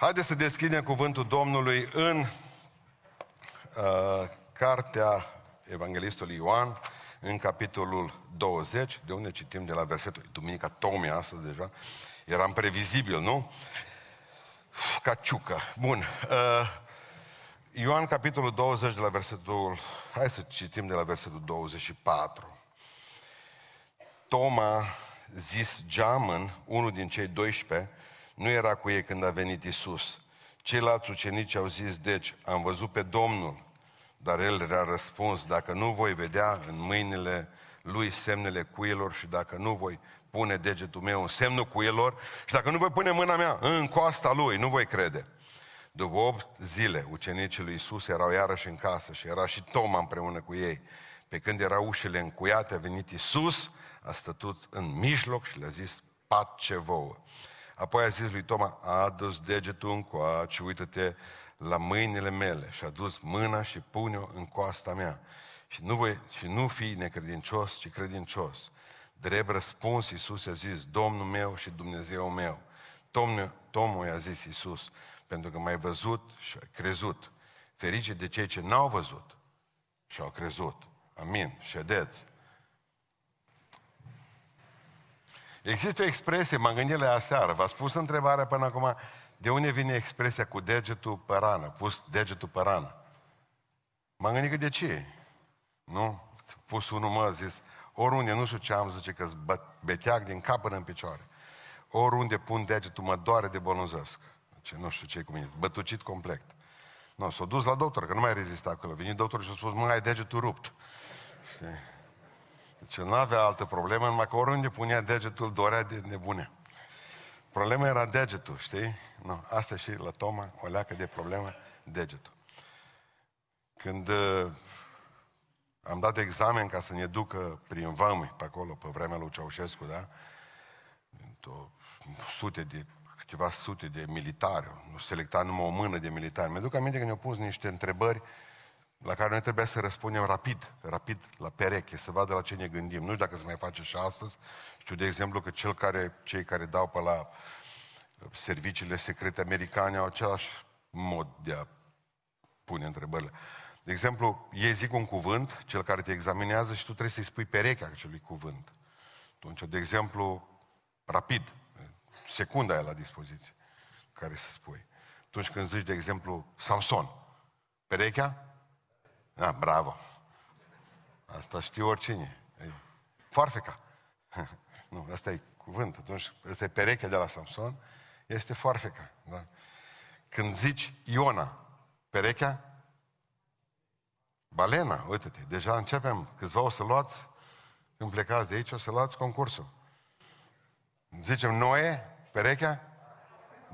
Haideți să deschidem cuvântul Domnului în uh, cartea Evanghelistului Ioan, în capitolul 20, de unde citim de la versetul Duminica Tomei astăzi deja. Eram previzibil, nu? Ca ciucă. Bun. Uh, Ioan, capitolul 20, de la versetul... Hai să citim de la versetul 24. Toma, zis Geamăn, unul din cei 12, nu era cu ei când a venit Isus. Ceilalți ucenici au zis, deci, am văzut pe Domnul. Dar el le-a răspuns, dacă nu voi vedea în mâinile lui semnele cuilor și dacă nu voi pune degetul meu în semnul cuilor și dacă nu voi pune mâna mea în coasta lui, nu voi crede. După 8 zile, ucenicii lui Isus erau iarăși în casă și era și Toma împreună cu ei. Pe când erau ușile încuiate, a venit Isus, a stătut în mijloc și le-a zis, pace vouă. Apoi a zis lui Toma, a adus degetul în coace, uită-te la mâinile mele și a dus mâna și pune-o în coasta mea. Și nu, voi, și nu fi necredincios, ci credincios. Drept răspuns, Iisus a zis, Domnul meu și Dumnezeu meu. Domnul, Tomul i-a zis Iisus, pentru că m-ai văzut și ai crezut. Ferice de cei ce n-au văzut și au crezut. Amin. Ședeți. Există o expresie, m-am gândit la aseară, v-a spus întrebarea până acum, de unde vine expresia cu degetul pe rană, pus degetul pe rană? M-am gândit că de ce? Nu? Pus unul mă, a zis, oriunde, nu știu ce am, zice că beteag din cap până în picioare. Oriunde pun degetul, mă doare de bolunzesc. Ce, nu știu ce cu mine, bătucit complet. Nu, s-a dus la doctor, că nu mai rezista acolo. Vine doctorul și a spus, mă, ai degetul rupt. Știi? Deci nu avea altă problemă, numai că oriunde punea degetul, dorea de nebune. Problema era degetul, știi? Nu, asta și la Toma, o leacă de problemă, degetul. Când uh, am dat examen ca să ne ducă prin vămi pe acolo, pe vremea lui Ceaușescu, da? O sute de, câteva sute de militari, nu selecta numai o mână de militari. Mi-aduc aminte că ne-au pus niște întrebări la care noi trebuia să răspundem rapid, rapid, la pereche, să vadă la ce ne gândim. Nu știu dacă se mai face și astăzi. Știu, de exemplu, că cel care, cei care dau pe la serviciile secrete americane au același mod de a pune întrebările. De exemplu, ei zic un cuvânt, cel care te examinează și tu trebuie să-i spui perechea acelui cuvânt. Atunci, de exemplu, rapid, secunda e la dispoziție, care să spui. Atunci când zici, de exemplu, Samson, perechea? Da, bravo. Asta știu oricine. Foarfeca. nu, asta e cuvânt. Atunci, asta e perechea de la Samson, este foarfeca. Da? Când zici Iona, perechea? Balena, uite-te, deja începem, câțiva o să luați, când plecați de aici, o să luați concursul. Zicem Noe, perechea?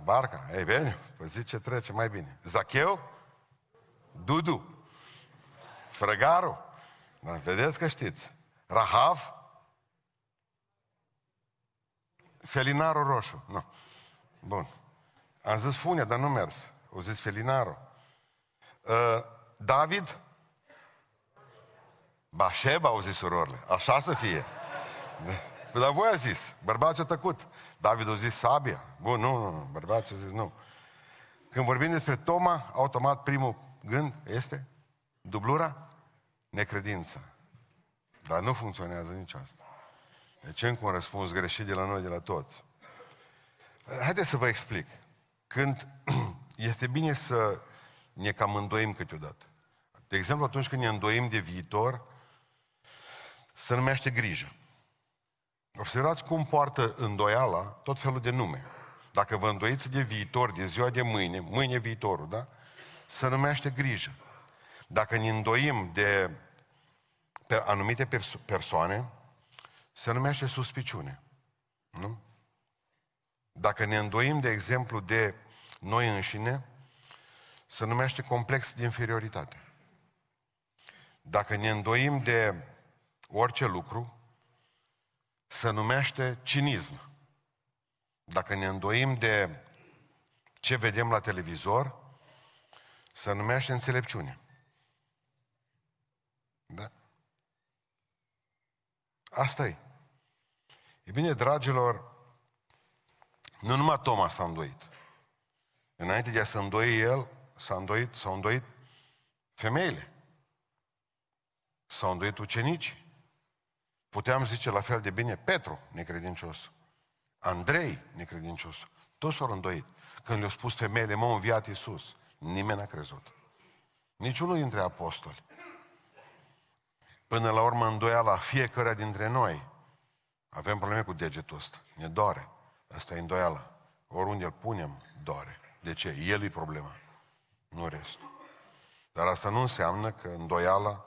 Barca. Ei bine, păi zice trece mai bine. Zacheu? Dudu. Frăgarul. Da, vedeți că știți. Rahav. Felinarul roșu. Nu. Bun. Am zis funia, dar nu mers. O zis felinarul. Uh, David. Bașeba, au zis surorile. Așa să fie. Păi, dar voi a zis. Bărbații a tăcut. David a zis sabia. Bun, nu, nu, nu. Bărbații a zis nu. Când vorbim despre Toma, automat primul gând este dublura necredința. Dar nu funcționează nici asta. Deci încă un răspuns greșit de la noi, de la toți. Haideți să vă explic. Când este bine să ne cam îndoim câteodată. De exemplu, atunci când ne îndoim de viitor, se numește grijă. Observați cum poartă îndoiala tot felul de nume. Dacă vă îndoiți de viitor, de ziua de mâine, mâine viitorul, da? Se numește grijă. Dacă ne îndoim de pe anumite perso- persoane, se numește suspiciune. Nu? Dacă ne îndoim, de exemplu, de noi înșine, se numește complex de inferioritate. Dacă ne îndoim de orice lucru, se numește cinism. Dacă ne îndoim de ce vedem la televizor, se numește înțelepciune. Da? Asta e. E bine, dragilor, nu numai Toma s-a îndoit. Înainte de a se îndoi el, s-a îndoit, s-au îndoit femeile. S-au îndoit ucenici. Puteam zice la fel de bine Petru, necredincios. Andrei, necredincios. Toți s-au îndoit. Când le-au spus femeile, mă, înviat Iisus. Nimeni n-a crezut. Niciunul dintre apostoli. Până la urmă îndoiala fiecare dintre noi. Avem probleme cu degetul ăsta. Ne doare. Asta e îndoiala. Oriunde îl punem, doare. De ce? El e problema. Nu restul. Dar asta nu înseamnă că îndoiala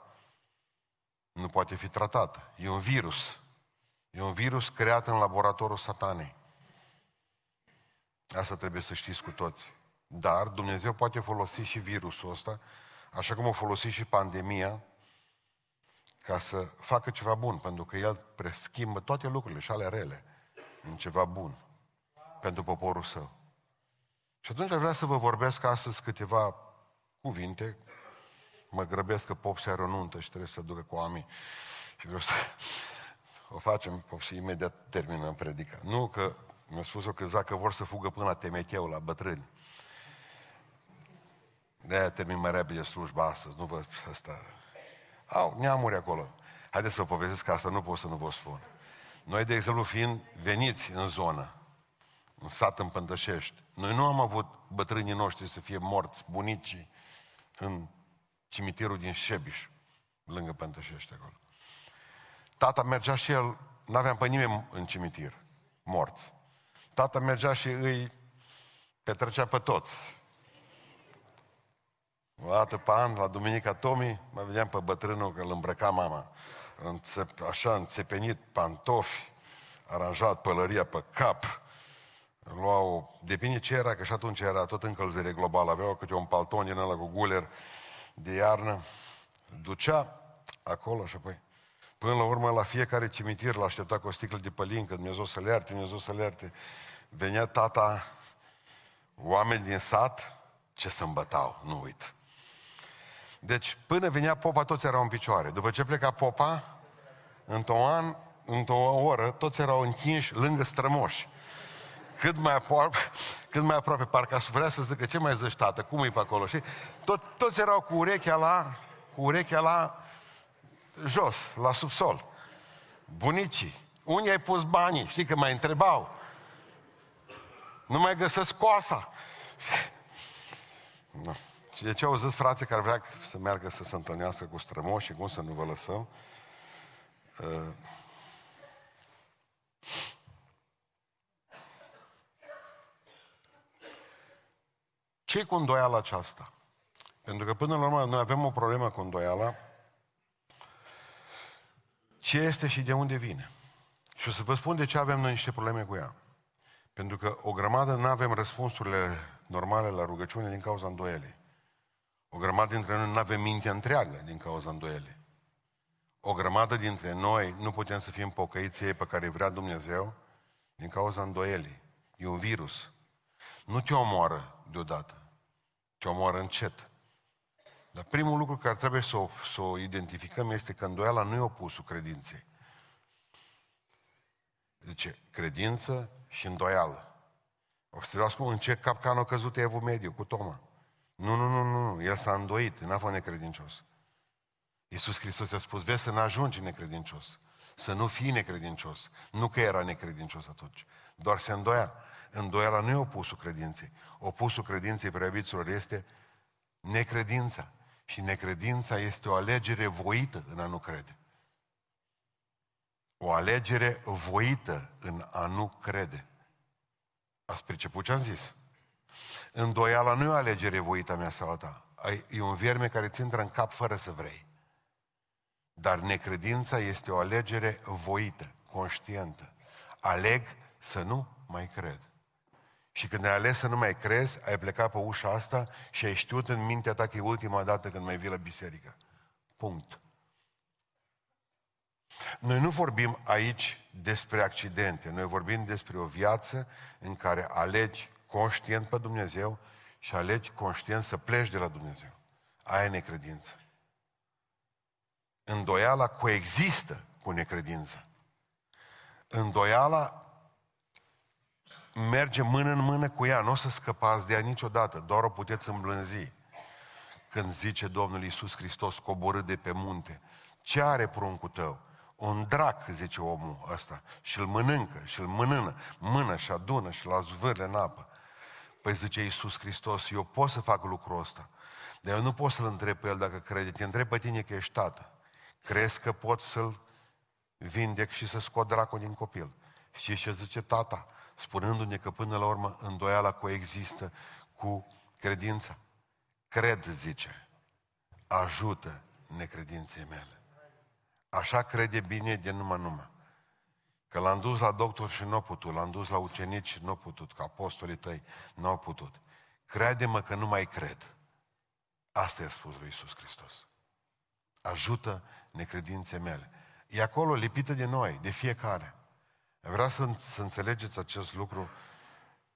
nu poate fi tratată. E un virus. E un virus creat în laboratorul satanei. Asta trebuie să știți cu toți. Dar Dumnezeu poate folosi și virusul ăsta, așa cum o folosi și pandemia, ca să facă ceva bun, pentru că El preschimbă toate lucrurile și ale rele în ceva bun pentru poporul său. Și atunci aș vrea să vă vorbesc astăzi câteva cuvinte. Mă grăbesc că pop se nuntă și trebuie să ducă cu amii. Și vreau să o facem pop și imediat terminăm predica. Nu că mi-a spus-o câțiva că vor să fugă până la Temeteu, la bătrâni. De-aia termin mai repede slujba astăzi, nu vă asta. Au, neamuri acolo. Haideți să vă povestesc asta, nu pot să nu vă spun. Noi, de exemplu, fiind veniți în zonă, în sat în Pântășești, noi nu am avut bătrânii noștri să fie morți, bunicii, în cimitirul din Șebiș, lângă Pântășești acolo. Tata mergea și el, n-aveam pe nimeni în cimitir, morți. Tata mergea și îi petrecea pe toți. O dată pe an, la Duminica Tomi, mă vedeam pe bătrânul că îl îmbrăca mama. Înțep, așa, înțepenit, pantofi, aranjat pălăria pe cap, luau, depinde ce era, că și atunci era tot încălzire globală, aveau câte un palton din ăla cu guler de iarnă, ducea acolo și apoi Până la urmă, la fiecare cimitir l-a așteptat cu o sticlă de pălincă, Dumnezeu să le ierte, Dumnezeu să le ierte. Venea tata, oameni din sat, ce să îmbătau, nu uit. Deci, până venea popa, toți erau în picioare. După ce pleca popa, într-o an, într-o oră, toți erau încinși lângă strămoși. Cât mai, aproape, cât mai aproape, parcă aș vrea să zică, ce mai zici, tată, cum e pe acolo? Și tot, toți erau cu urechea la, cu urechea la jos, la subsol. Bunicii, unde ai pus banii? Știi că mai întrebau. Nu mai găsesc coasa. No. Și de ce au zis frații care vrea să meargă să se întâlnească cu strămoși cum să nu vă lăsăm? Uh, ce cu îndoiala aceasta? Pentru că până la urmă noi avem o problemă cu îndoiala. Ce este și de unde vine? Și o să vă spun de ce avem noi niște probleme cu ea. Pentru că o grămadă nu avem răspunsurile normale la rugăciune din cauza îndoielii. O grămadă dintre noi nu avem mintea întreagă din cauza îndoielii. O grămadă dintre noi nu putem să fim pocăiții pe care vrea Dumnezeu din cauza îndoielii. E un virus. Nu te omoară deodată. Te omoară încet. Dar primul lucru care trebuie să o, să o identificăm este că îndoiala nu e opusul credinței. Deci, credință și îndoială. Observați cum în ce capcan a căzut Evul Mediu cu Toma. Nu, nu, nu, nu, el s-a îndoit, n-a fost necredincios. Iisus Hristos a spus, vezi să nu ajungi necredincios, să nu fii necredincios. Nu că era necredincios atunci, doar se îndoia. Îndoiala nu e opusul credinței. Opusul credinței, preabiților, este necredința. Și necredința este o alegere voită în a nu crede. O alegere voită în a nu crede. Ați priceput ce am zis? Îndoiala nu e o alegere voită a mea sau a ta. E un vierme care ți intră în cap fără să vrei. Dar necredința este o alegere voită, conștientă. Aleg să nu mai cred. Și când ai ales să nu mai crezi, ai plecat pe ușa asta și ai știut în mintea ta că e ultima dată când mai vii la biserică. Punct. Noi nu vorbim aici despre accidente, noi vorbim despre o viață în care alegi conștient pe Dumnezeu și alegi conștient să pleci de la Dumnezeu. Aia e necredință. Îndoiala coexistă cu necredința. Îndoiala merge mână în mână cu ea, nu o să scăpați de ea niciodată, doar o puteți îmblânzi. Când zice Domnul Iisus Hristos coborât de pe munte, ce are pruncul tău? Un drac, zice omul ăsta, și îl mănâncă, și îl mănână, mână și adună și l zvârle în apă. Păi zice Iisus Hristos, eu pot să fac lucrul ăsta, dar eu nu pot să-L întreb pe El dacă crede. Te întreb pe tine că ești tată. Crezi că pot să-L vindec și să scot dracul din copil? Și ce zice tata? Spunându-ne că până la urmă îndoiala coexistă cu credința. Cred, zice, ajută necredinței mele. Așa crede bine de numai numai. Că l-am dus la doctor și nu a putut, l-am dus la ucenici și nu a putut, că apostolii tăi nu au putut. Crede-mă că nu mai cred. Asta i-a spus lui Iisus Hristos. Ajută necredințe mele. E acolo lipită de noi, de fiecare. Vreau să, să înțelegeți acest lucru,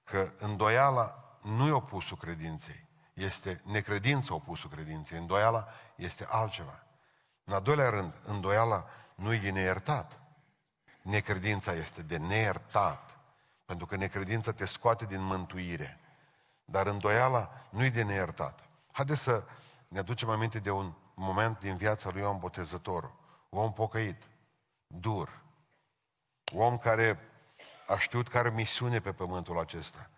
că îndoiala nu e opusul credinței. Este necredința opusul credinței. Îndoiala este altceva. În al doilea rând, îndoiala nu e de neiertat. Necredința este de neiertat. Pentru că necredința te scoate din mântuire. Dar îndoiala nu e de neiertat. Haideți să ne aducem aminte de un moment din viața lui Ioan Botezătorul. Om pocăit, dur. Om care a știut care misiune pe pământul acesta.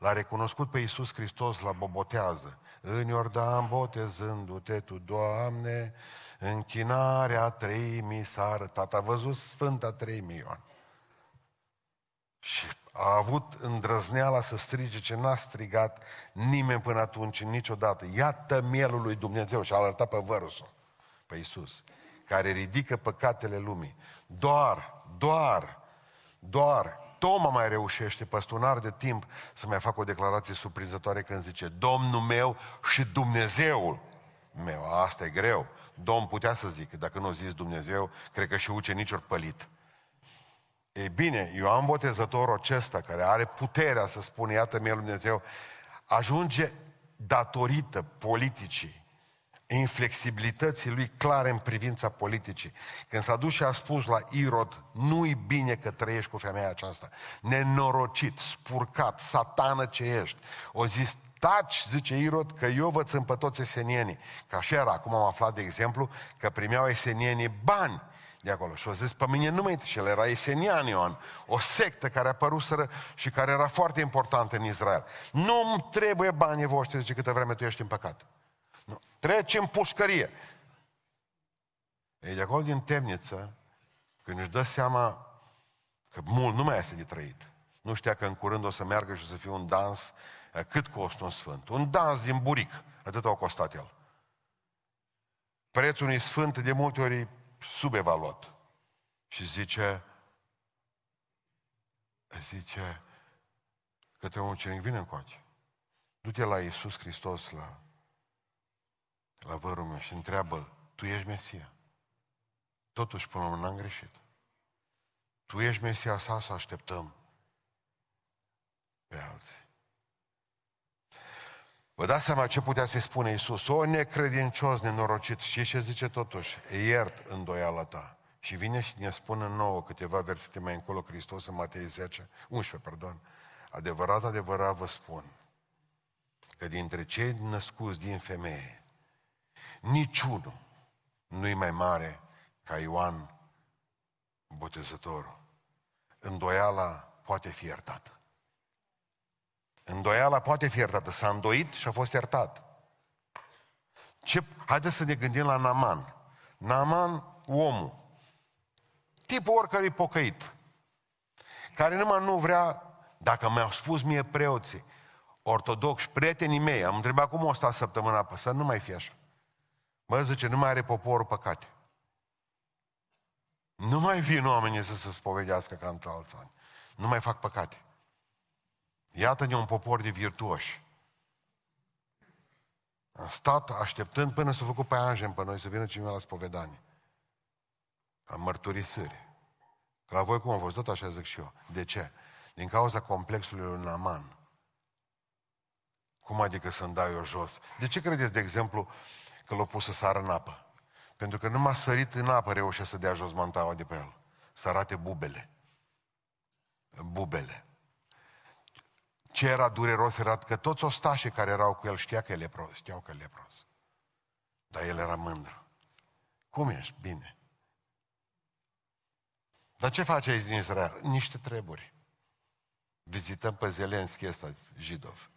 L-a recunoscut pe Iisus Hristos la bobotează. În Iordan botezându-te tu, Doamne, închinarea treimii s-a arătat. A văzut Sfânta treimii Ioan. Și a avut îndrăzneala să strige ce n-a strigat nimeni până atunci, niciodată. Iată mielul lui Dumnezeu și a arătat pe vărsul, pe Iisus, care ridică păcatele lumii. Doar, doar, doar Toma mai reușește, păstunar de timp, să mai facă o declarație surprinzătoare când zice Domnul meu și Dumnezeul meu. Asta e greu. Domn putea să zică, dacă nu zis Dumnezeu, cred că și ucenicii ori pălit. Ei bine, Ioan Botezătorul acesta, care are puterea să spună, iată mie Dumnezeu, ajunge datorită politicii, inflexibilității lui clare în privința politicii. Când s-a dus și a spus la Irod, nu-i bine că trăiești cu femeia aceasta, nenorocit, spurcat, satană ce ești. O zis, taci, zice Irod, că eu vă țin pe toți esenienii. Ca așa era, acum am aflat, de exemplu, că primeau esenienii bani de acolo. Și au zis, pe mine nu mai și el era Esenian Ioan, o sectă care a apăruseră și care era foarte importantă în Israel. Nu-mi trebuie banii voștri, zice, câtă vreme tu ești în păcat. Nu. Treci în pușcărie. Ei, de acolo din temniță, când își dă seama că mult nu mai este de trăit, nu știa că în curând o să meargă și o să fie un dans, eh, cât costă un sfânt? Un dans din buric, atât au costat el. Prețul unui sfânt de multe ori subevaluat. Și zice, zice către un ucenic, vine încoace. Du-te la Iisus Hristos, la, la vărul meu și întreabă tu ești Mesia? Totuși, până la n-am greșit. Tu ești Mesia sa să așteptăm pe alții. Vă dați seama ce putea să-i spune Iisus? O necredincios, nenorocit. Și ce zice totuși? Iert îndoiala ta. Și vine și ne spune nouă câteva versete mai încolo Hristos în Matei 10, 11, pardon. Adevărat, adevărat vă spun că dintre cei născuți din femeie, niciunul nu-i mai mare ca Ioan Botezătorul. Îndoiala poate fi iertată. Îndoiala poate fi iertată. S-a îndoit și a fost iertat. Ce? Haideți să ne gândim la Naman. Naman, omul. Tipul oricărui pocăit. Care numai nu vrea, dacă mi-au spus mie preoții, ortodoxi, prietenii mei, am întrebat cum o sta săptămâna, să nu mai fie așa. Mă zice, nu mai are poporul păcate. Nu mai vin oamenii să se spovedească ca într alți ani. Nu mai fac păcate. Iată-ne un popor de virtuoși. Am stat așteptând până s-a făcut pe anjen pe noi să vină cineva la spovedanie. Am mărturisiri. Că la voi cum am fost, tot așa zic și eu. De ce? Din cauza complexului lui Naman. Cum adică să-mi dau eu jos? De ce credeți, de exemplu, că l-a pus să sară în apă? Pentru că numai sărit în apă reușea să dea jos mantaua de pe el. Să arate bubele. Bubele. Ce era dureros era că toți ostașii care erau cu el știa că e lepros, știau că e lepros. Dar el era mândru. Cum ești? Bine. Dar ce face aici din Israel? Niște treburi. Vizităm pe Zelenski ăsta, Jidov.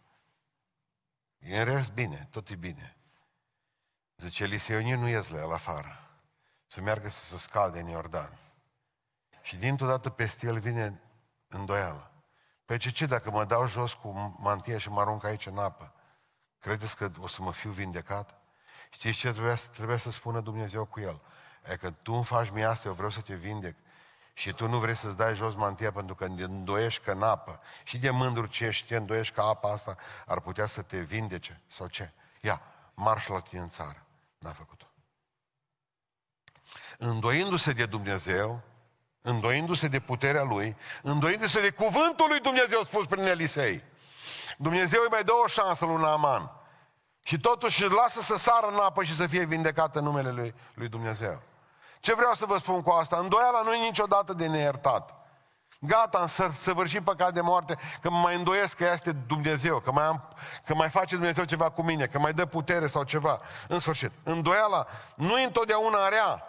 E în rest bine, tot e bine. Zice, liseonii nu ies la el afară. Să meargă să se scalde în Iordan. Și dintr-o dată peste el vine îndoială. Păi ce, ce, dacă mă dau jos cu mantia și mă arunc aici în apă, credeți că o să mă fiu vindecat? Știți ce trebuia, trebuia să spună Dumnezeu cu el? E că tu îmi faci mie asta, eu vreau să te vindec. Și tu nu vrei să-ți dai jos mantia pentru că îndoiești că în apă. Și de mândru ce ești, te îndoiești că apa asta ar putea să te vindece. Sau ce? Ia, marș la tine în țară. N-a făcut-o. Îndoindu-se de Dumnezeu, îndoindu-se de puterea Lui, îndoindu-se de cuvântul lui Dumnezeu spus prin Elisei. Dumnezeu îi mai dă o șansă lui Naaman. Și totuși îl lasă să sară în apă și să fie vindecat în numele lui, lui Dumnezeu. Ce vreau să vă spun cu asta? Îndoiala nu e niciodată de neiertat. Gata, am săvârșit păcat de moarte, că mă mai îndoiesc că este Dumnezeu, că mai, am, că mai face Dumnezeu ceva cu mine, că mai dă putere sau ceva. În sfârșit, îndoiala nu e întotdeauna rea.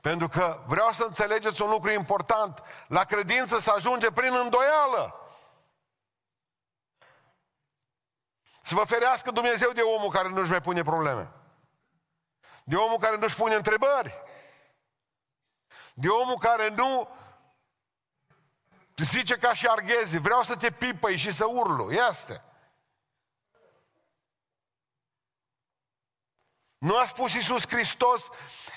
Pentru că vreau să înțelegeți un lucru important. La credință se ajunge prin îndoială. Să vă ferească Dumnezeu de omul care nu-și mai pune probleme. De omul care nu-și pune întrebări. De omul care nu zice ca și arghezi, vreau să te pipăi și să urlu. Este. Nu a spus Iisus Hristos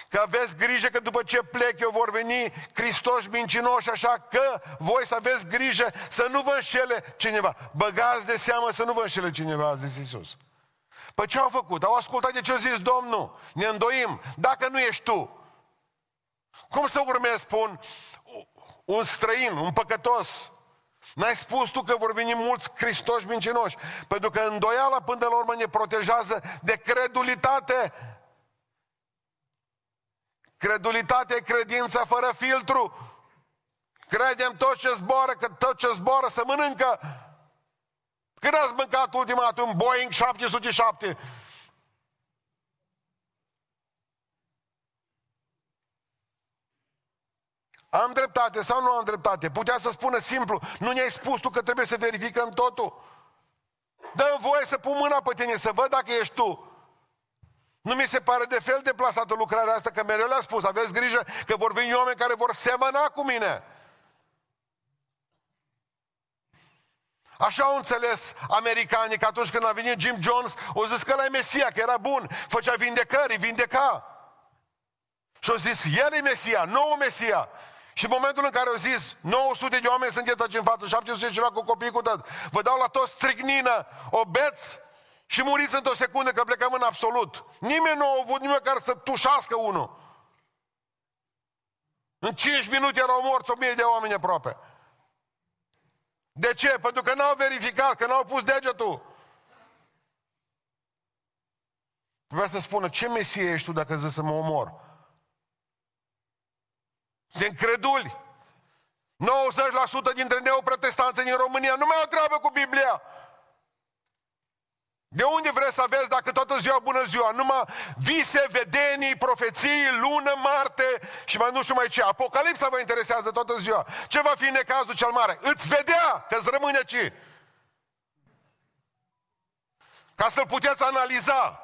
că aveți grijă că după ce plec eu vor veni Hristos mincinoși, așa că voi să aveți grijă să nu vă înșele cineva. Băgați de seamă să nu vă înșele cineva, a zis Iisus. Păi ce au făcut? Au ascultat de ce a zis Domnul. Ne îndoim. Dacă nu ești tu, cum să urmezi, spun, un străin, un păcătos? N-ai spus tu că vor veni mulți Hristoși mincinoși. Pentru că îndoiala până la urmă ne protejează de credulitate. Credulitatea e credința fără filtru. Credem tot ce zboară, că tot ce zboară să mănâncă. Când ați mâncat ultima dată un Boeing 707? Am dreptate sau nu am dreptate? Putea să spună simplu, nu ne-ai spus tu că trebuie să verificăm totul. dă voie să pun mâna pe tine, să văd dacă ești tu. Nu mi se pare de fel deplasată lucrarea asta, că mereu le-a spus, aveți grijă că vor veni oameni care vor semăna cu mine. Așa au înțeles americanii că atunci când a venit Jim Jones, au zis că ăla e Mesia, că era bun, făcea vindecări, vindeca. Și au zis, el e Mesia, nou Mesia. Și în momentul în care au zis 900 de oameni sunteți aici în față, 700 ceva cu copii cu tot, vă dau la toți stricnină, o beți și muriți într-o secundă că plecăm în absolut. Nimeni nu a avut nimeni care să tușească unul. În 5 minute erau morți o mie de oameni aproape. De ce? Pentru că n-au verificat, că n-au pus degetul. Vreau să spună, ce mesie ești tu dacă zici să mă omor? De încreduli. 90% dintre neoprotestanții din România nu mai au treabă cu Biblia. De unde vreți să aveți dacă toată ziua bună ziua? Numai vise, vedenii, profeții, lună, Marte și mai nu știu mai ce. Apocalipsa vă interesează toată ziua. Ce va fi necazul cel mare? Îți vedea că îți rămâne ci. Ca să-l puteți analiza.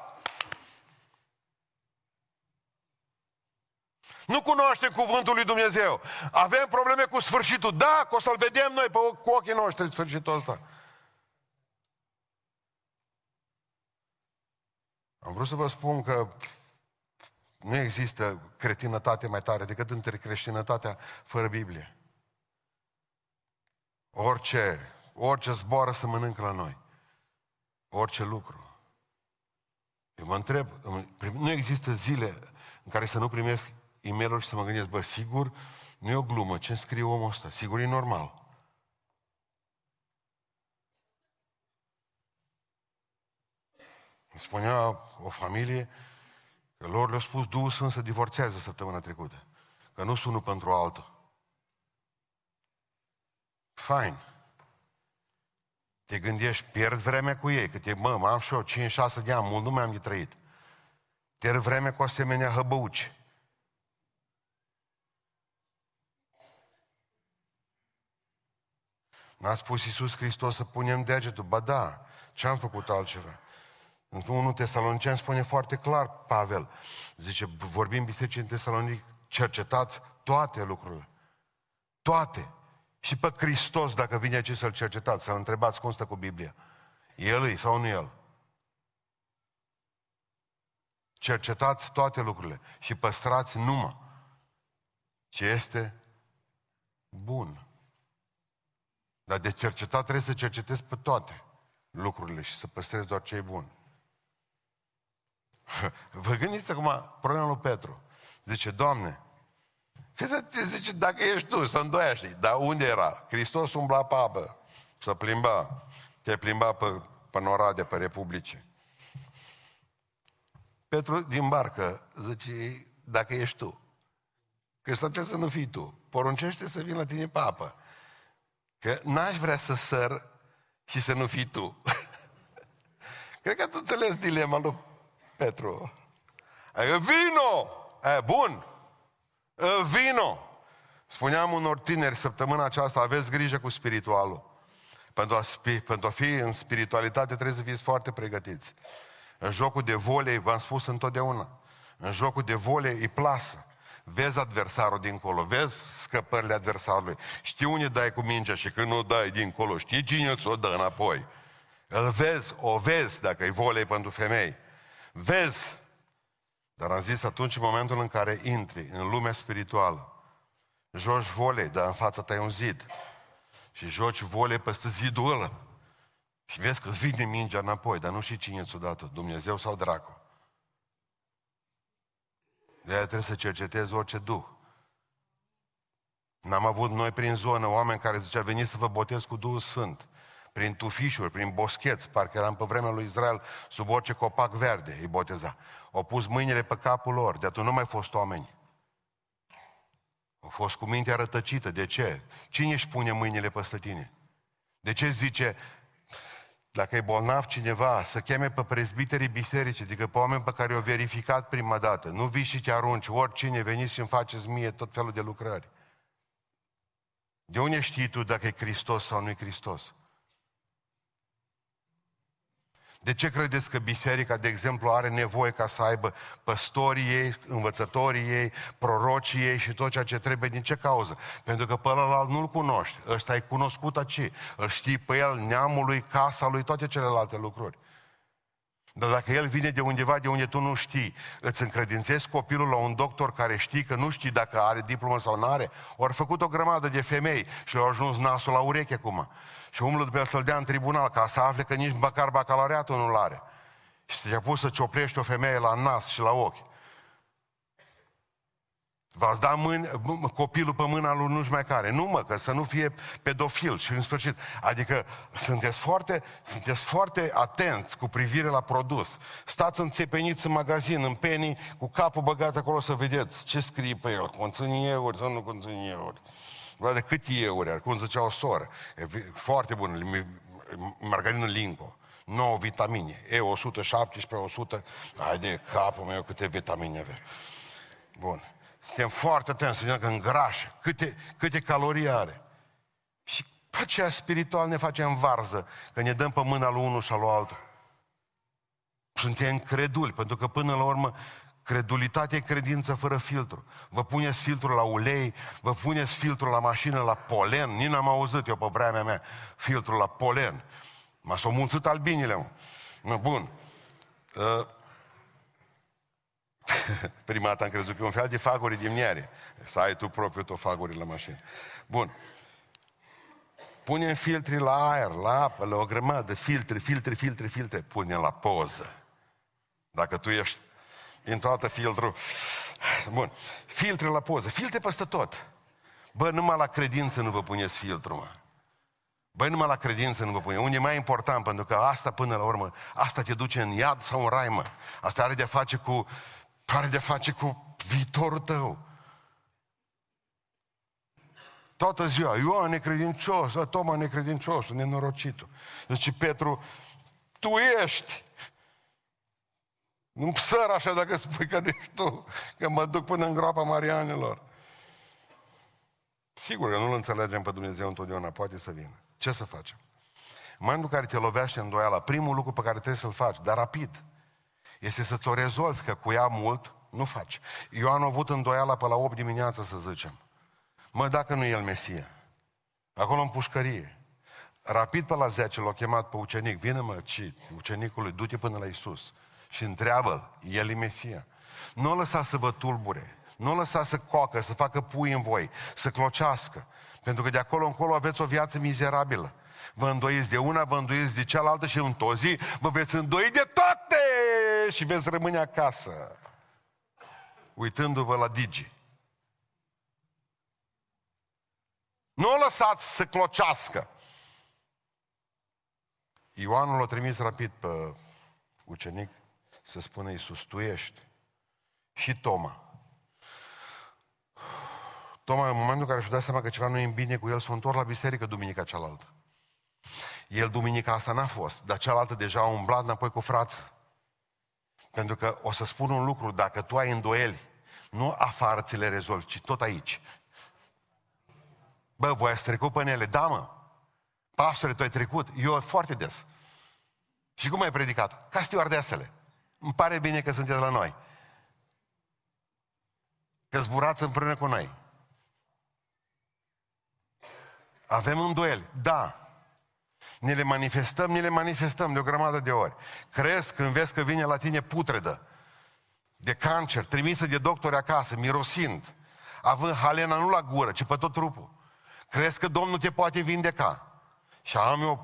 Nu cunoaștem cuvântul lui Dumnezeu. Avem probleme cu sfârșitul. Da, că o să-l vedem noi pe, cu ochii noștri sfârșitul ăsta. Am vrut să vă spun că nu există cretinătate mai tare decât între creștinătatea fără Biblie. Orice, orice zboară să mănâncă la noi. Orice lucru. Eu mă întreb, nu există zile în care să nu primesc e mail și să mă gândesc, bă, sigur, nu e o glumă, ce scrie omul ăsta? Sigur e normal. Îmi spunea o familie că lor le-a spus Duhul Sfânt să divorțează săptămâna trecută. Că nu sunt unul pentru altul. Fain. Te gândești, pierd vreme cu ei, că te, mă, am și eu 5-6 de ani, mult nu mi-am de trăit. Pierd vreme cu asemenea hăbăuci. N-a spus Iisus Hristos să punem degetul. Ba da, ce am făcut altceva? În 1 Tesalonicen spune foarte clar, Pavel, zice, vorbim bisericii în Tesalonic, cercetați toate lucrurile. Toate. Și pe Hristos, dacă vine aici să-L cercetați, să-L întrebați cum stă cu Biblia. El e sau nu El? Cercetați toate lucrurile și păstrați numai ce este bun. Dar de cercetat trebuie să cercetezi pe toate lucrurile și să păstrezi doar ce e bun. Vă gândiți acum problema lui Petru. Zice, Doamne, zice, dacă ești tu, să îndoiaști. Dar unde era? Hristos umbla pe apă, să plimba. Te plimba pe, pe norade, pe republice. Petru din barcă zice, dacă ești tu, că s să nu fii tu, poruncește să vin la tine pe apă. Că n-aș vrea să săr și să nu fii tu. Cred că ați înțeles dilema lui Petru. Adică vino! E, bun! Vino! Spuneam unor tineri săptămâna aceasta, aveți grijă cu spiritualul. Pentru a, pentru a fi în spiritualitate trebuie să fiți foarte pregătiți. În jocul de volei, v-am spus întotdeauna, în jocul de volei îi plasă. Vezi adversarul dincolo, vezi scăpările adversarului. Știi unde dai cu mingea și când nu dai dincolo, știi cine ți-o dă înapoi. Îl vezi, o vezi dacă e volei pentru femei. Vezi. Dar am zis atunci, în momentul în care intri în lumea spirituală, joci volei, dar în fața ta e un zid. Și joci volei peste zidul ăla. Și vezi că îți vine mingea înapoi, dar nu știi cine ți-o dată, Dumnezeu sau dracu. De aia trebuie să cercetezi orice duh. N-am avut noi prin zonă oameni care zicea, veniți să vă botez cu Duhul Sfânt. Prin tufișuri, prin boscheți, parcă eram pe vremea lui Israel, sub orice copac verde îi boteza. Au pus mâinile pe capul lor, de atunci nu mai fost oameni. Au fost cu mintea rătăcită. De ce? Cine își pune mâinile peste tine? De ce zice, dacă e bolnav cineva, să cheme pe prezbiterii bisericii, adică pe oameni pe care i-au verificat prima dată. Nu vii și te arunci, oricine veniți și îmi faceți mie tot felul de lucrări. De unde știi tu dacă e Hristos sau nu e Hristos? De ce credeți că biserica, de exemplu, are nevoie ca să aibă păstorii ei, învățătorii ei, prorocii ei și tot ceea ce trebuie? Din ce cauză? Pentru că pe ălalt nu-l cunoști. Ăsta e cunoscut aici. Îl știi pe el, neamul lui, casa lui, toate celelalte lucruri. Dar dacă el vine de undeva de unde tu nu știi, îți încredințezi copilul la un doctor care știi că nu știi dacă are diplomă sau nu are, ori făcut o grămadă de femei și le-au ajuns nasul la ureche acum. Și umblă după el să-l dea în tribunal ca să afle că nici măcar bacalaureatul nu-l are. Și te-a pus să cioplești o femeie la nas și la ochi. V-ați dat mâini, copilul pe mâna lui nu mai care. Nu mă, că să nu fie pedofil și în sfârșit. Adică sunteți foarte, sunteți foarte atenți cu privire la produs. Stați înțepeniți în magazin, în penny, cu capul băgat acolo să vedeți ce scrie pe el. Conține euri sau nu conține euri. De cât euri are, cum zicea o soră. E foarte bun, margarină Linco. 9 vitamine. E 117, 100. Hai de capul meu câte vitamine avea. Bun. Suntem foarte atenți să vedem că îngrașă, câte, câte calorii are. Și pe aceea spiritual ne facem varză, că ne dăm pe mâna lui unul și al lui altul. Suntem creduli, pentru că până la urmă Credulitatea e credință fără filtru. Vă puneți filtrul la ulei, vă puneți filtrul la mașină, la polen. Nici n-am auzit eu pe vremea mea filtrul la polen. M-a s-o mulțit albinile, mă. Bun. Uh, Prima dată am crezut că e un fel de faguri din miere. Să ai tu propriu tot faguri la mașină. Bun. Punem filtri la aer, la apă, la o grămadă de filtre, filtre, filtre, filtre. Pune la poză. Dacă tu ești într-o dată filtru. Bun. Filtre la poză. Filtre peste tot. Bă, numai la credință nu vă puneți filtru, mă. Băi, numai la credință nu vă pune. Unde e mai important, pentru că asta, până la urmă, asta te duce în iad sau în rai, mă. Asta are de-a face cu are de face cu viitorul tău. Toată ziua, Ioan necredincios, Toma necredincios, nenorocitul. Deci Petru, tu ești. Nu săr așa dacă spui că nu ești tu, că mă duc până în groapa Marianelor. Sigur că nu-L înțelegem pe Dumnezeu întotdeauna, poate să vină. Ce să facem? În momentul în care te lovește îndoiala, primul lucru pe care trebuie să-l faci, dar rapid, este să ți-o rezolvi, că cu ea mult nu faci. Eu am avut îndoiala pe la 8 dimineața, să zicem. Mă, dacă nu e el Mesia. Acolo în pușcărie. Rapid pe la 10 l-a chemat pe ucenic. Vine mă, ci, ucenicului, du-te până la Isus și întreabă el e Mesia. Nu o lăsa să vă tulbure. Nu o lăsa să coacă, să facă pui în voi, să clocească. Pentru că de acolo încolo aveți o viață mizerabilă. Vă îndoiți de una, vă îndoiți de cealaltă și într-o zi vă veți îndoi de toate și veți rămâne acasă. Uitându-vă la Digi. Nu o lăsați să clocească. Ioanul l-a trimis rapid pe ucenic să spună Iisus, tu ești. Și Toma. Toma, în momentul în care și-a dat seama că ceva nu e bine cu el, s-a întors la biserică duminica cealaltă. El duminica asta n-a fost, dar cealaltă deja a umblat înapoi cu frați. Pentru că o să spun un lucru, dacă tu ai îndoieli, nu afară ți le rezolvi, ci tot aici. Bă, voi ați trecut pe ele? Da, mă. Pastore, tu ai trecut? Eu foarte des. Și cum ai predicat? Ca stewardesele. Îmi pare bine că sunteți la noi. Că zburați împreună cu noi. Avem îndoieli. Da. Ne le manifestăm, ne le manifestăm de o grămadă de ori. Crezi când vezi că vine la tine putredă, de cancer, trimisă de doctori acasă, mirosind, având halena nu la gură, ci pe tot trupul. Crezi că Domnul te poate vindeca. Și am eu...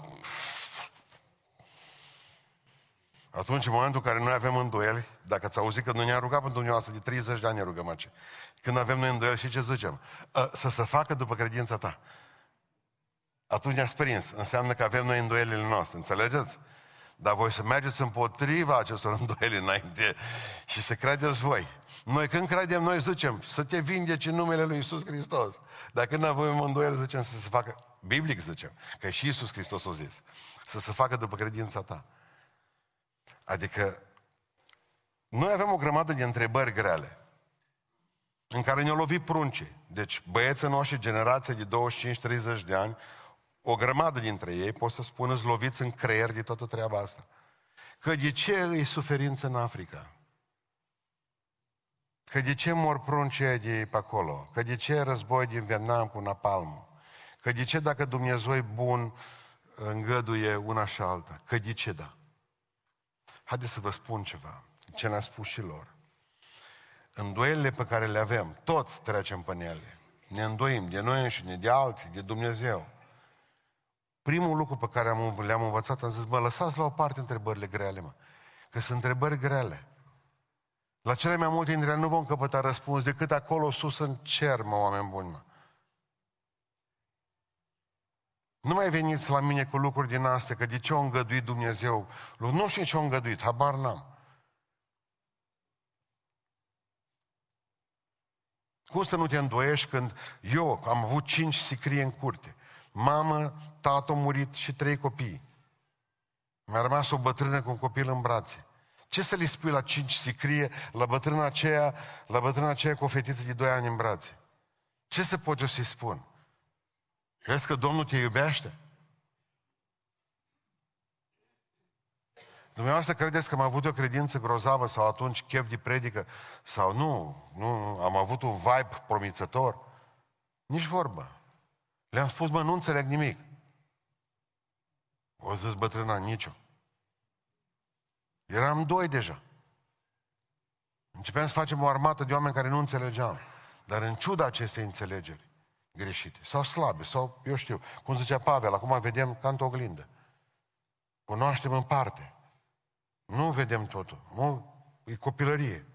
Atunci, în momentul în care noi avem îndoieli, dacă ați auzit că nu ne-am rugat pentru dumneavoastră, de 30 de ani ne rugăm aici. Când avem noi îndoieli, și ce zicem? Să se facă după credința ta. Atunci ne-ați prins. Înseamnă că avem noi îndoielile noastre. Înțelegeți? Dar voi să mergeți împotriva acestor îndoieli înainte și să credeți voi. Noi când credem, noi zicem să te vindeci în numele Lui Isus Hristos. Dar când avem îndoieli, zicem să se facă, biblic zicem, că și Isus Hristos o zis, să se facă după credința ta. Adică noi avem o grămadă de întrebări grele în care ne-au lovit prunce. Deci băieții noștri, generația de 25-30 de ani, o grămadă dintre ei, pot să spună, loviți în creier de toată treaba asta. Că de ce e suferință în Africa? Că de ce mor pruncii de pe acolo? Că de ce e război din Vietnam cu napalmul? Că de ce dacă Dumnezeu e bun, îngăduie una și alta? Că de ce da? Haideți să vă spun ceva, ce ne-a spus și lor. Îndoielile pe care le avem, toți trecem pe ele. Ne îndoim de noi înșine, de alții, de Dumnezeu. Primul lucru pe care am, le-am învățat, am zis, mă, lăsați la o parte întrebările grele, mă. Că sunt întrebări grele. La cele mai multe dintre ele nu vom căpăta răspuns decât acolo sus în cer, mă, oameni buni, mă. Nu mai veniți la mine cu lucruri din astea, că de ce a îngăduit Dumnezeu? Nu știu ce a îngăduit, habar n-am. Cum să nu te îndoiești când eu am avut cinci sicrie în curte? Mamă, tată a murit și trei copii. Mi-a rămas o bătrână cu un copil în brațe. Ce să le spui la cinci sicrie, la bătrâna aceea, la bătrâna aceea cu o fetiță de doi ani în brațe? Ce să pot eu să-i spun? Crezi că Domnul te iubește? Dumneavoastră credeți că am avut o credință grozavă sau atunci chef de predică sau nu, nu, am avut un vibe promițător? Nici vorbă. Le-am spus, mă, nu înțeleg nimic. O zis bătrâna, nicio. Eram doi deja. Începeam să facem o armată de oameni care nu înțelegeam. Dar în ciuda acestei înțelegeri greșite, sau slabe, sau, eu știu, cum zicea Pavel, acum vedem ca într-o oglindă. Cunoaștem în parte. Nu vedem totul. Nu, e copilărie.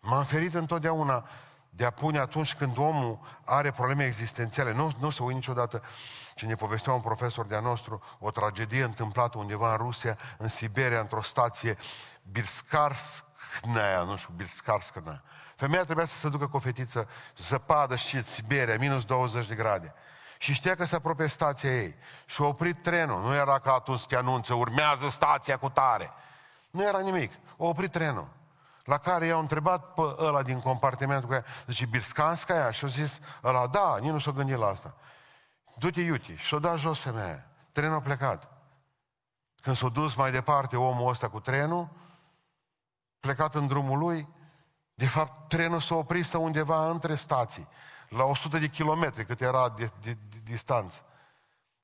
M-am ferit întotdeauna de a pune atunci când omul are probleme existențiale. Nu, nu se uit niciodată ce ne povestea un profesor de-a nostru, o tragedie întâmplată undeva în Rusia, în Siberia, într-o stație Birskarsnaya, nu știu, Birskarsnaya, Femeia trebuia să se ducă cu o fetiță, zăpadă, știți, Siberia, minus 20 de grade. Și știa că se apropie stația ei. Și a oprit trenul. Nu era ca atunci te anunță, urmează stația cu tare. Nu era nimic. A oprit trenul. La care i-au întrebat pe ăla din compartimentul cu ea, zice, Birscanska aia? Și a zis, ăla, da, nici nu s-a gândit la asta. Du-te, iuti. Și s-a dat jos femeia. Trenul a plecat. Când s-a dus mai departe omul ăsta cu trenul, plecat în drumul lui, de fapt, trenul s-a oprit să undeva între stații, la 100 de kilometri cât era de, de, de distanță.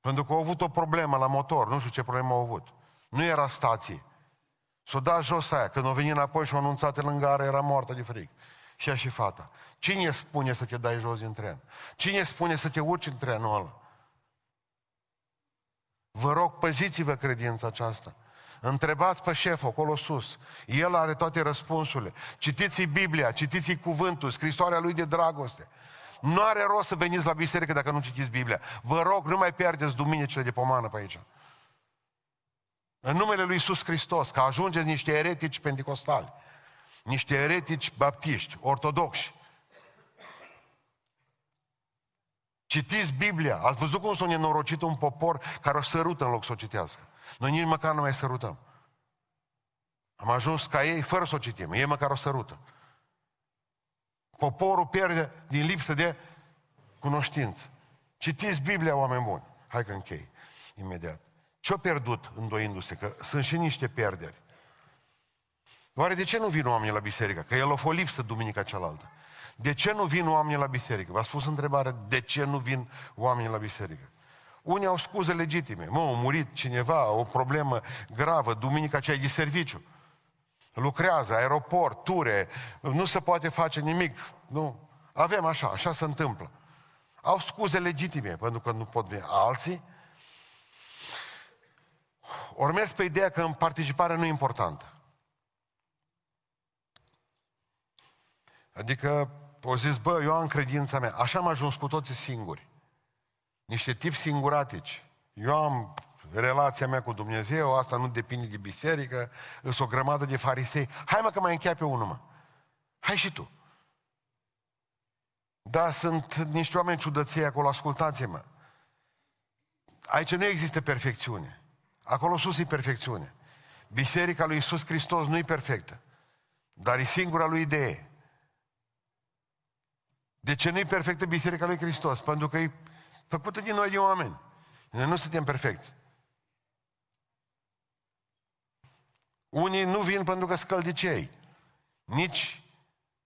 Pentru că au avut o problemă la motor, nu știu ce problemă au avut. Nu era stație. S-o dat jos aia, când o venit înapoi și o anunțat în lângă era moartă de fric. Și ea și fata. Cine spune să te dai jos din tren? Cine spune să te urci în trenul ăla? Vă rog, păziți-vă credința aceasta. Întrebați pe șef acolo sus. El are toate răspunsurile. Citiți-i Biblia, citiți-i cuvântul, scrisoarea lui de dragoste. Nu are rost să veniți la biserică dacă nu citiți Biblia. Vă rog, nu mai pierdeți duminicile de pomană pe aici. În numele lui Iisus Hristos, că ajungeți niște eretici pentecostali, niște eretici baptiști, ortodoxi. Citiți Biblia. Ați văzut cum s-a nenorocit un popor care o sărută în loc să o citească. Noi nici măcar nu mai sărutăm. Am ajuns ca ei fără să o citim. Ei măcar o sărută. Poporul pierde din lipsă de cunoștință. Citiți Biblia, oameni buni. Hai că închei imediat. Ce-a pierdut îndoindu-se? Că sunt și niște pierderi. Oare de ce nu vin oamenii la biserică? Că el a fost lipsă duminica cealaltă. De ce nu vin oamenii la biserică? V-a spus întrebarea, de ce nu vin oamenii la biserică? Unii au scuze legitime. Mă, a murit cineva, o problemă gravă, duminica aceea de serviciu. Lucrează, aeroport, ture, nu se poate face nimic. Nu. Avem așa, așa se întâmplă. Au scuze legitime, pentru că nu pot veni. Alții ori mers pe ideea că în participarea nu e importantă. Adică, au zis, bă, eu am credința mea. Așa am ajuns cu toții singuri niște tipi singuratici. Eu am relația mea cu Dumnezeu, asta nu depinde de biserică, sunt o grămadă de farisei. Hai mă că mai încheia pe unul, mă. Hai și tu. Da, sunt niște oameni ciudăței acolo, ascultați-mă. Aici nu există perfecțiune. Acolo sus e perfecțiune. Biserica lui Isus Hristos nu e perfectă, dar e singura lui idee. De ce nu e perfectă Biserica lui Hristos? Pentru că e făcută din noi de oameni. Noi nu suntem perfecți. Unii nu vin pentru că scăldicei. Nici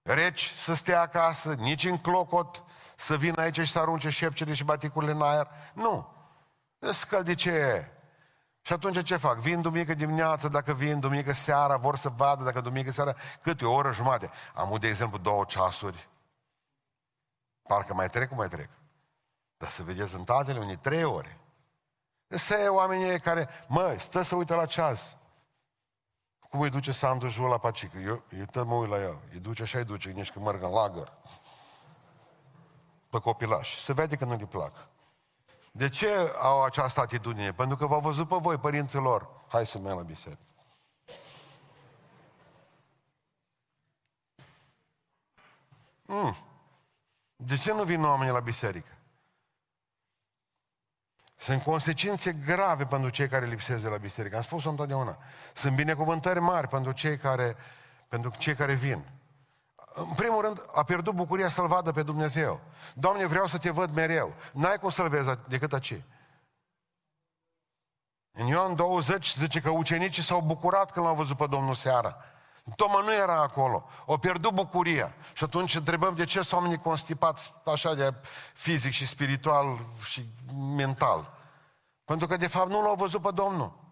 reci să stea acasă, nici în clocot să vină aici și să arunce șepcele și baticurile în aer. Nu. Scăldicee. Și atunci ce fac? Vin duminică dimineață, dacă vin duminică seara, vor să vadă dacă duminică seara, câte o oră jumate. Am de exemplu două ceasuri. Parcă mai trec, cum mai trec. Dar să vedeți în tatăle unii trei ore. Să e oamenii care, mă, stă să uită la ceas. Cum îi duce Sandu Jul la pacică? Eu, eu tot mă uit la el. Îi duce așa îi duce, nici că merg în lagăr. Pe copilaș. Se vede că nu le plac. De ce au această atitudine? Pentru că v-au văzut pe voi, părinții lor. Hai să mergem la biserică. Mm. De ce nu vin oamenii la biserică? Sunt consecințe grave pentru cei care lipsesc de la biserică. Am spus-o întotdeauna. Sunt binecuvântări mari pentru cei care, pentru cei care vin. În primul rând, a pierdut bucuria să-L vadă pe Dumnezeu. Doamne, vreau să te văd mereu. N-ai cum să-L vezi decât aici. În Ioan 20 zice că ucenicii s-au bucurat când l-au văzut pe Domnul seara. Toma nu era acolo. O pierdut bucuria. Și atunci întrebăm de ce sunt oamenii constipați așa de fizic și spiritual și mental. Pentru că de fapt nu l-au văzut pe Domnul.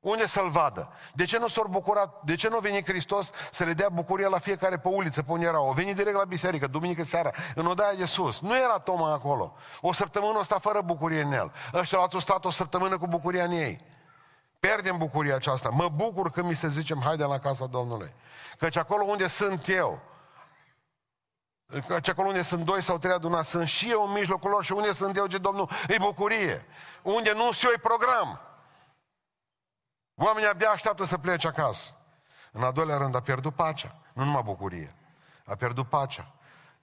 Unde să-L vadă? De ce nu s-au bucurat? De ce nu a venit Hristos să le dea bucuria la fiecare pe uliță, pe unde erau? O venit direct la biserică, duminică seara, în odaia de sus. Nu era Toma acolo. O săptămână o sta fără bucurie în el. Ăștia au stat o săptămână cu bucuria în ei. Pierdem bucuria aceasta. Mă bucur când mi se zicem, haide la casa Domnului. Căci acolo unde sunt eu, Căci acolo unde sunt doi sau trei adunați, sunt și eu în mijlocul lor și unde sunt eu, ce Domnul, e bucurie. Unde nu sunt eu, e program. Oamenii abia așteaptă să plece acasă. În a doilea rând a pierdut pacea, nu numai bucurie. a pierdut pacea.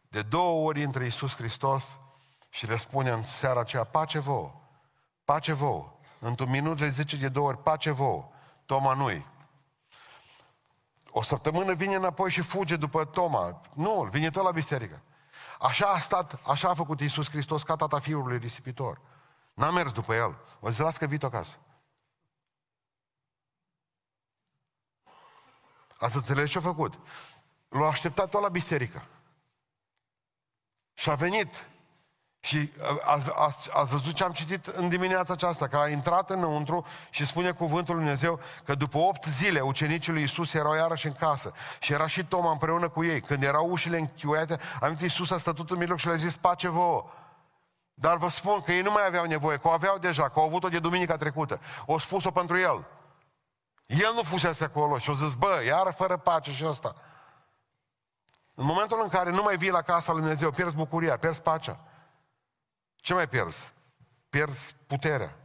De două ori intră Iisus Hristos și le spune în seara aceea, pace vouă, pace vouă. Într-un minut le zice de două ori, pace vouă. Toma nu O săptămână vine înapoi și fuge după Toma. Nu, vine tot la biserică. Așa a stat, așa a făcut Iisus Hristos ca tata fiului risipitor. N-a mers după el. O zis, las că vii acasă. Ați înțeles ce a făcut? L-a așteptat tot la biserică. Și a venit. Și ați, ați, ați văzut ce am citit în dimineața aceasta, că a intrat înăuntru și spune cuvântul Lui Dumnezeu că după opt zile ucenicii lui Isus erau iarăși în casă și era și Toma împreună cu ei. Când erau ușile închioiate, am Iisus a stătut în mijloc și le-a zis pace vouă. Dar vă spun că ei nu mai aveau nevoie, că o aveau deja, că au avut-o de duminica trecută. O spus-o pentru el. El nu fusese acolo și au zis, bă, iară fără pace și ăsta. În momentul în care nu mai vii la casa lui Dumnezeu, pierzi bucuria, pierzi pacea. Ce mai pierzi? Pierzi puterea.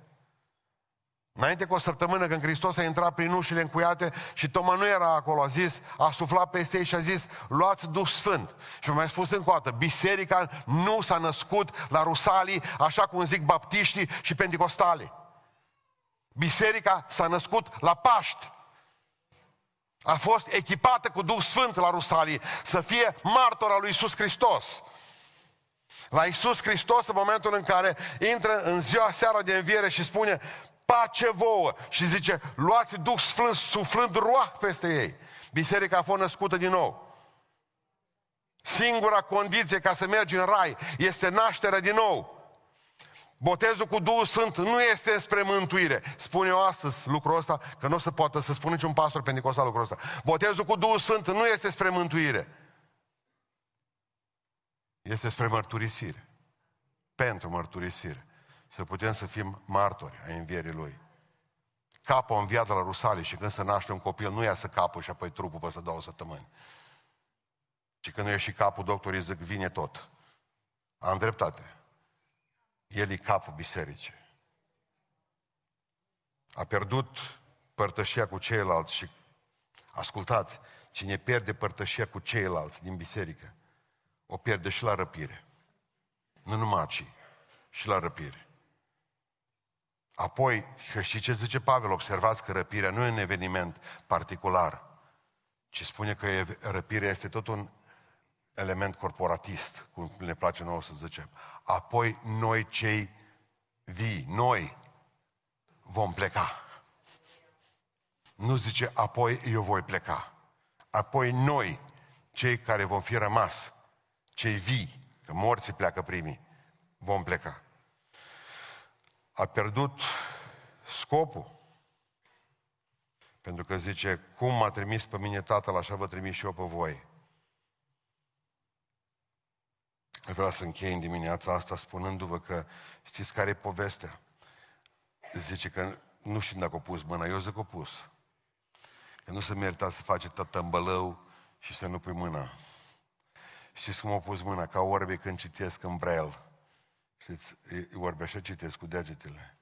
Înainte cu o săptămână când Hristos a intrat prin ușile încuiate și Toma nu era acolo, a zis, a suflat peste ei și a zis, luați Duh Sfânt. Și mai spus încă o dată, biserica nu s-a născut la Rusalii, așa cum zic baptiștii și pentecostalii. Biserica s-a născut la Paști. A fost echipată cu Duh Sfânt la Rusalii să fie martora lui Isus Hristos. La Isus Hristos în momentul în care intră în ziua seara de înviere și spune pace vouă și zice luați Duh Sfânt suflând roah peste ei. Biserica a fost născută din nou. Singura condiție ca să mergi în rai este nașterea din nou. Botezul cu Duhul Sfânt nu este spre mântuire. Spune eu astăzi lucrul ăsta, că nu o să poată să spune niciun pastor pentecostal lucrul ăsta. Botezul cu Duhul Sfânt nu este spre mântuire. Este spre mărturisire. Pentru mărturisire. Să putem să fim martori a învierii Lui. Capul a înviat de la Rusalii și când se naște un copil, nu iasă capul și apoi trupul peste două săptămâni. Și când nu e și capul, doctorii zic, vine tot. Am dreptate. El e capul bisericii. A pierdut părtășia cu ceilalți și ascultați, cine pierde părtășia cu ceilalți din biserică, o pierde și la răpire. Nu numai ci, și la răpire. Apoi, că știți ce zice Pavel? Observați că răpirea nu e un eveniment particular, ci spune că răpirea este tot un element corporatist, cum ne place nouă să zicem. Apoi noi cei vii, noi vom pleca. Nu zice apoi eu voi pleca. Apoi noi, cei care vom fi rămas, cei vii, că morții pleacă primii, vom pleca. A pierdut scopul. Pentru că zice, cum m-a trimis pe mine Tatăl, așa vă trimis și eu pe voi. Vreau să închei în dimineața asta spunându-vă că știți care e povestea? Zice că nu știu dacă o pus mâna, eu zic o pus. Că nu se merita să face tătămbălău și să nu pui mâna. Știți cum au pus mâna? Ca orbe când citesc în braille. Știți, orbe așa citesc cu degetele.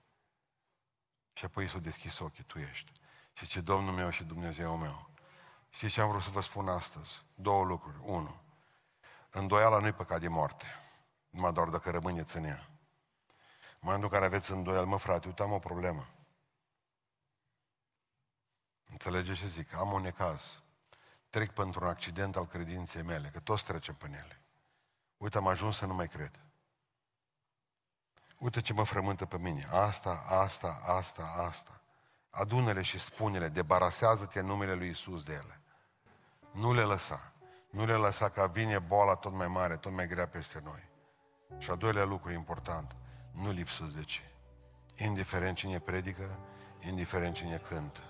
Și apoi s-au deschis ochii, tu ești. Și ce Domnul meu și Dumnezeu meu. Știți ce am vrut să vă spun astăzi? Două lucruri. Unu, Îndoiala nu-i păcat de moarte. Numai doar dacă rămâneți în ea. În momentul în care aveți îndoială, mă frate, uite, am o problemă. Înțelegeți ce zic? Am un necaz. Trec pentru un accident al credinței mele, că toți trecem pe ele. Uite, am ajuns să nu mai cred. Uite ce mă frământă pe mine. Asta, asta, asta, asta. Adunele și spune-le, debarasează-te în numele lui Isus de ele. Nu le lăsa. Nu le lăsa ca vine boala tot mai mare, tot mai grea peste noi. Și a doilea lucru important, nu lipsăți de ce. Indiferent cine predică, indiferent cine cântă.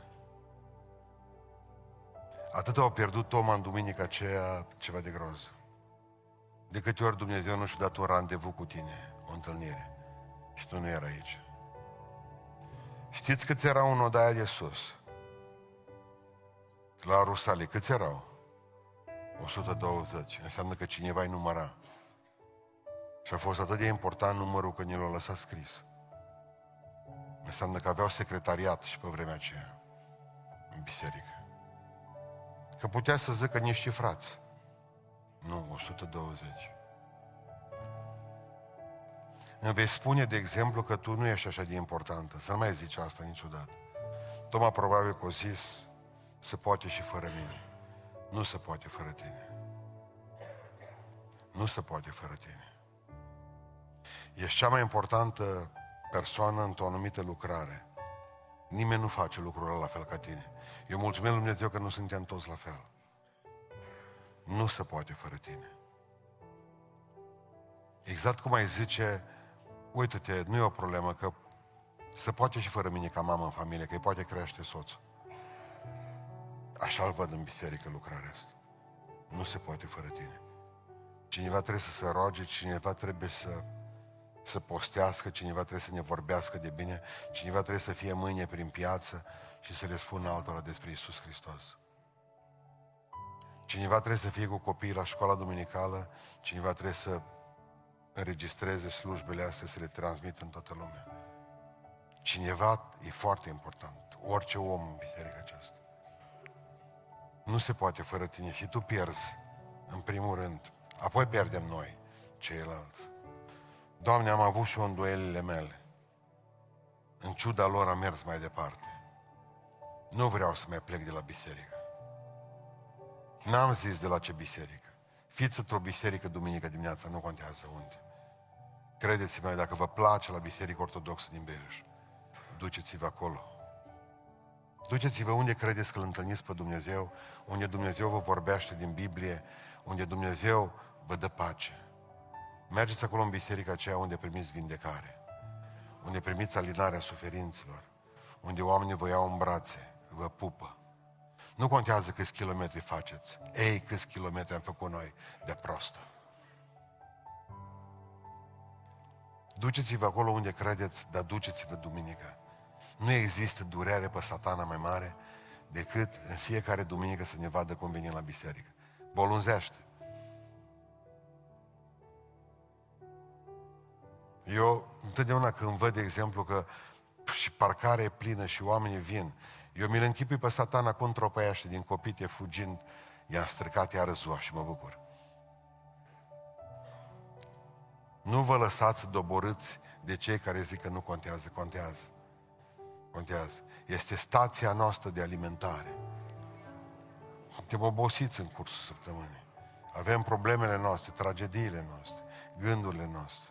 Atât au pierdut Toma în duminica aceea ceva de groz. De câte ori Dumnezeu nu și-a dat un randevu cu tine, o întâlnire, și tu nu erai aici. Știți câți erau în odaia de sus? La Rusalii, câți erau? 120. Înseamnă că cineva îi număra. Și a fost atât de important numărul că ni l-a lăsat scris. Înseamnă că aveau secretariat și pe vremea aceea în biserică. Că putea să zică niște frați. Nu, 120. Îmi vei spune, de exemplu, că tu nu ești așa de importantă. Să nu mai zici asta niciodată. Toma probabil că o zis, se poate și fără mine. Nu se poate fără tine. Nu se poate fără tine. Ești cea mai importantă persoană într-o anumită lucrare. Nimeni nu face lucrurile la fel ca tine. Eu mulțumesc Lui Dumnezeu că nu suntem toți la fel. Nu se poate fără tine. Exact cum ai zice, uite-te, nu e o problemă, că se poate și fără mine ca mamă în familie, că îi poate crește soțul. Așa-l văd în biserică lucrarea asta. Nu se poate fără tine. Cineva trebuie să se roage, cineva trebuie să, să postească, cineva trebuie să ne vorbească de bine, cineva trebuie să fie mâine prin piață și să le spună altora despre Isus Hristos. Cineva trebuie să fie cu copiii la școala duminicală, cineva trebuie să înregistreze slujbele astea, să le transmită în toată lumea. Cineva e foarte important. Orice om în biserica aceasta. Nu se poate fără tine și tu pierzi, în primul rând. Apoi pierdem noi, ceilalți. Doamne, am avut și o îndoielile mele. În ciuda lor am mers mai departe. Nu vreau să mai plec de la biserică. N-am zis de la ce biserică. Fiți într-o biserică duminică dimineața, nu contează unde. Credeți-mă, dacă vă place la Biserica Ortodoxă din Beiuș, duceți-vă acolo. Duceți-vă unde credeți că îl întâlniți pe Dumnezeu, unde Dumnezeu vă vorbește din Biblie, unde Dumnezeu vă dă pace. Mergeți acolo în biserica aceea unde primiți vindecare, unde primiți alinarea suferinților, unde oamenii vă iau în brațe, vă pupă. Nu contează câți kilometri faceți. Ei, câți kilometri am făcut noi de prostă. Duceți-vă acolo unde credeți, dar duceți-vă duminică. Nu există durere pe satana mai mare decât în fiecare duminică să ne vadă cum vine la biserică. Bolunzește. Eu întotdeauna când văd, de exemplu, că și parcarea e plină și oamenii vin, eu mi-l închipui pe satana cu într-o și din copite fugind, i-am stricat iară ziua și mă bucur. Nu vă lăsați doborâți de cei care zic că nu contează, contează. Contează. Este stația noastră de alimentare. Suntem obosiți în cursul săptămânii. Avem problemele noastre, tragediile noastre, gândurile noastre.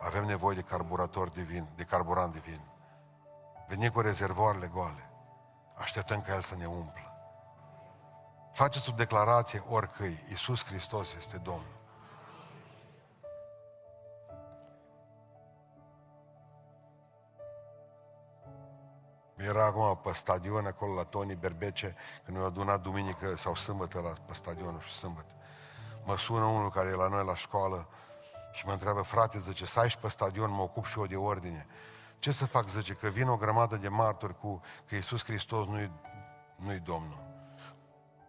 Avem nevoie de carburator divin, de carburant divin. Venim cu rezervoarele goale. Așteptăm ca El să ne umplă. Faceți o declarație oricăi. Iisus Hristos este Domnul. Era acum pe stadion acolo la Tony Berbece, când ne-au adunat duminică sau sâmbătă la, pe stadionul și sâmbătă. Mă sună unul care e la noi la școală și mă întreabă, frate, zice, să ai și pe stadion, mă ocup și eu de ordine. Ce să fac, zice, că vin o grămadă de martori cu că Iisus Hristos nu-i, nu-i Domnul.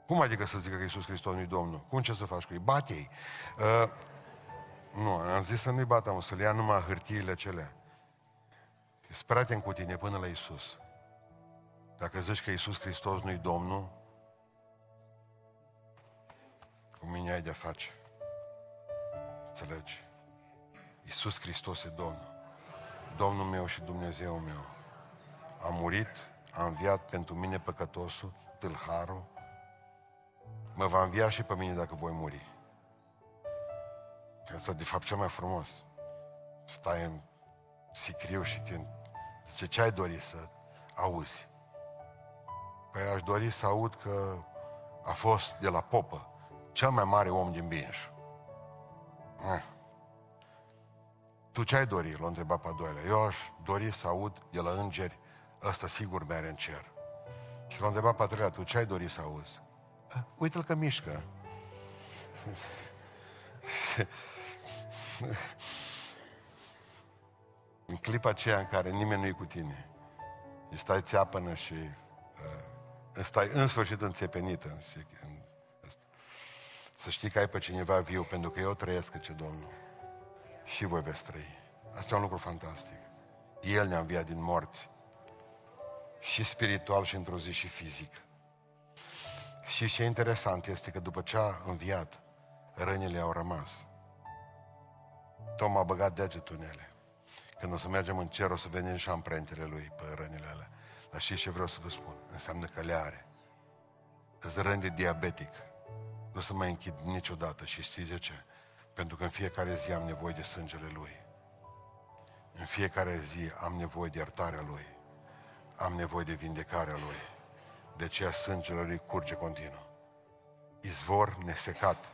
Cum adică să zică că Iisus Hristos nu-i Domnul? Cum ce să faci cu ei? Bate-i. Uh, nu, am zis să nu-i batam, să le ia numai hârtiile acelea. Speratem cu tine până la Iisus. Dacă zici că Iisus Hristos nu-i Domnul, cu mine ai de face. Înțelegi? Iisus Hristos e Domnul. Domnul meu și Dumnezeu meu. A murit, a înviat pentru mine păcătosul, tâlharul. Mă va învia și pe mine dacă voi muri. Asta de fapt cel mai frumos. Stai în sicriu și te... Zice, ce ai dori să auzi? Păi aș dori să aud că a fost de la popă cel mai mare om din Binș. Eh. Tu ce ai dori? L-a întrebat pe doilea. Eu aș dori să aud de la îngeri, ăsta sigur mere în cer. Și l-a întrebat pe treilea, tu ce ai dori să auzi? Eh, uite-l că mișcă. în clipa aceea în care nimeni nu e cu tine și stai țeapănă și uh, stai în sfârșit înțepenită în, în asta. Să știi că ai pe cineva viu, pentru că eu trăiesc, ce Domnul. Și voi veți trăi. Asta e un lucru fantastic. El ne-a înviat din morți. Și spiritual și într-o zi și fizic. Și ce interesant este că după ce a înviat, rănile au rămas. Tom a băgat degetul în ele. Când o să mergem în cer, o să vedem și amprentele lui pe rănile alea. Dar știți ce vreau să vă spun? Înseamnă că le are. Îți răni de diabetic. Nu să mai închid niciodată. Și știți de ce? Pentru că în fiecare zi am nevoie de sângele Lui. În fiecare zi am nevoie de iertarea Lui. Am nevoie de vindecarea Lui. De aceea sângele Lui curge continuu. Izvor nesecat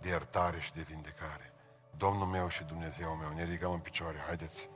de iertare și de vindecare. Domnul meu și Dumnezeu meu, ne ridicăm în picioare, haideți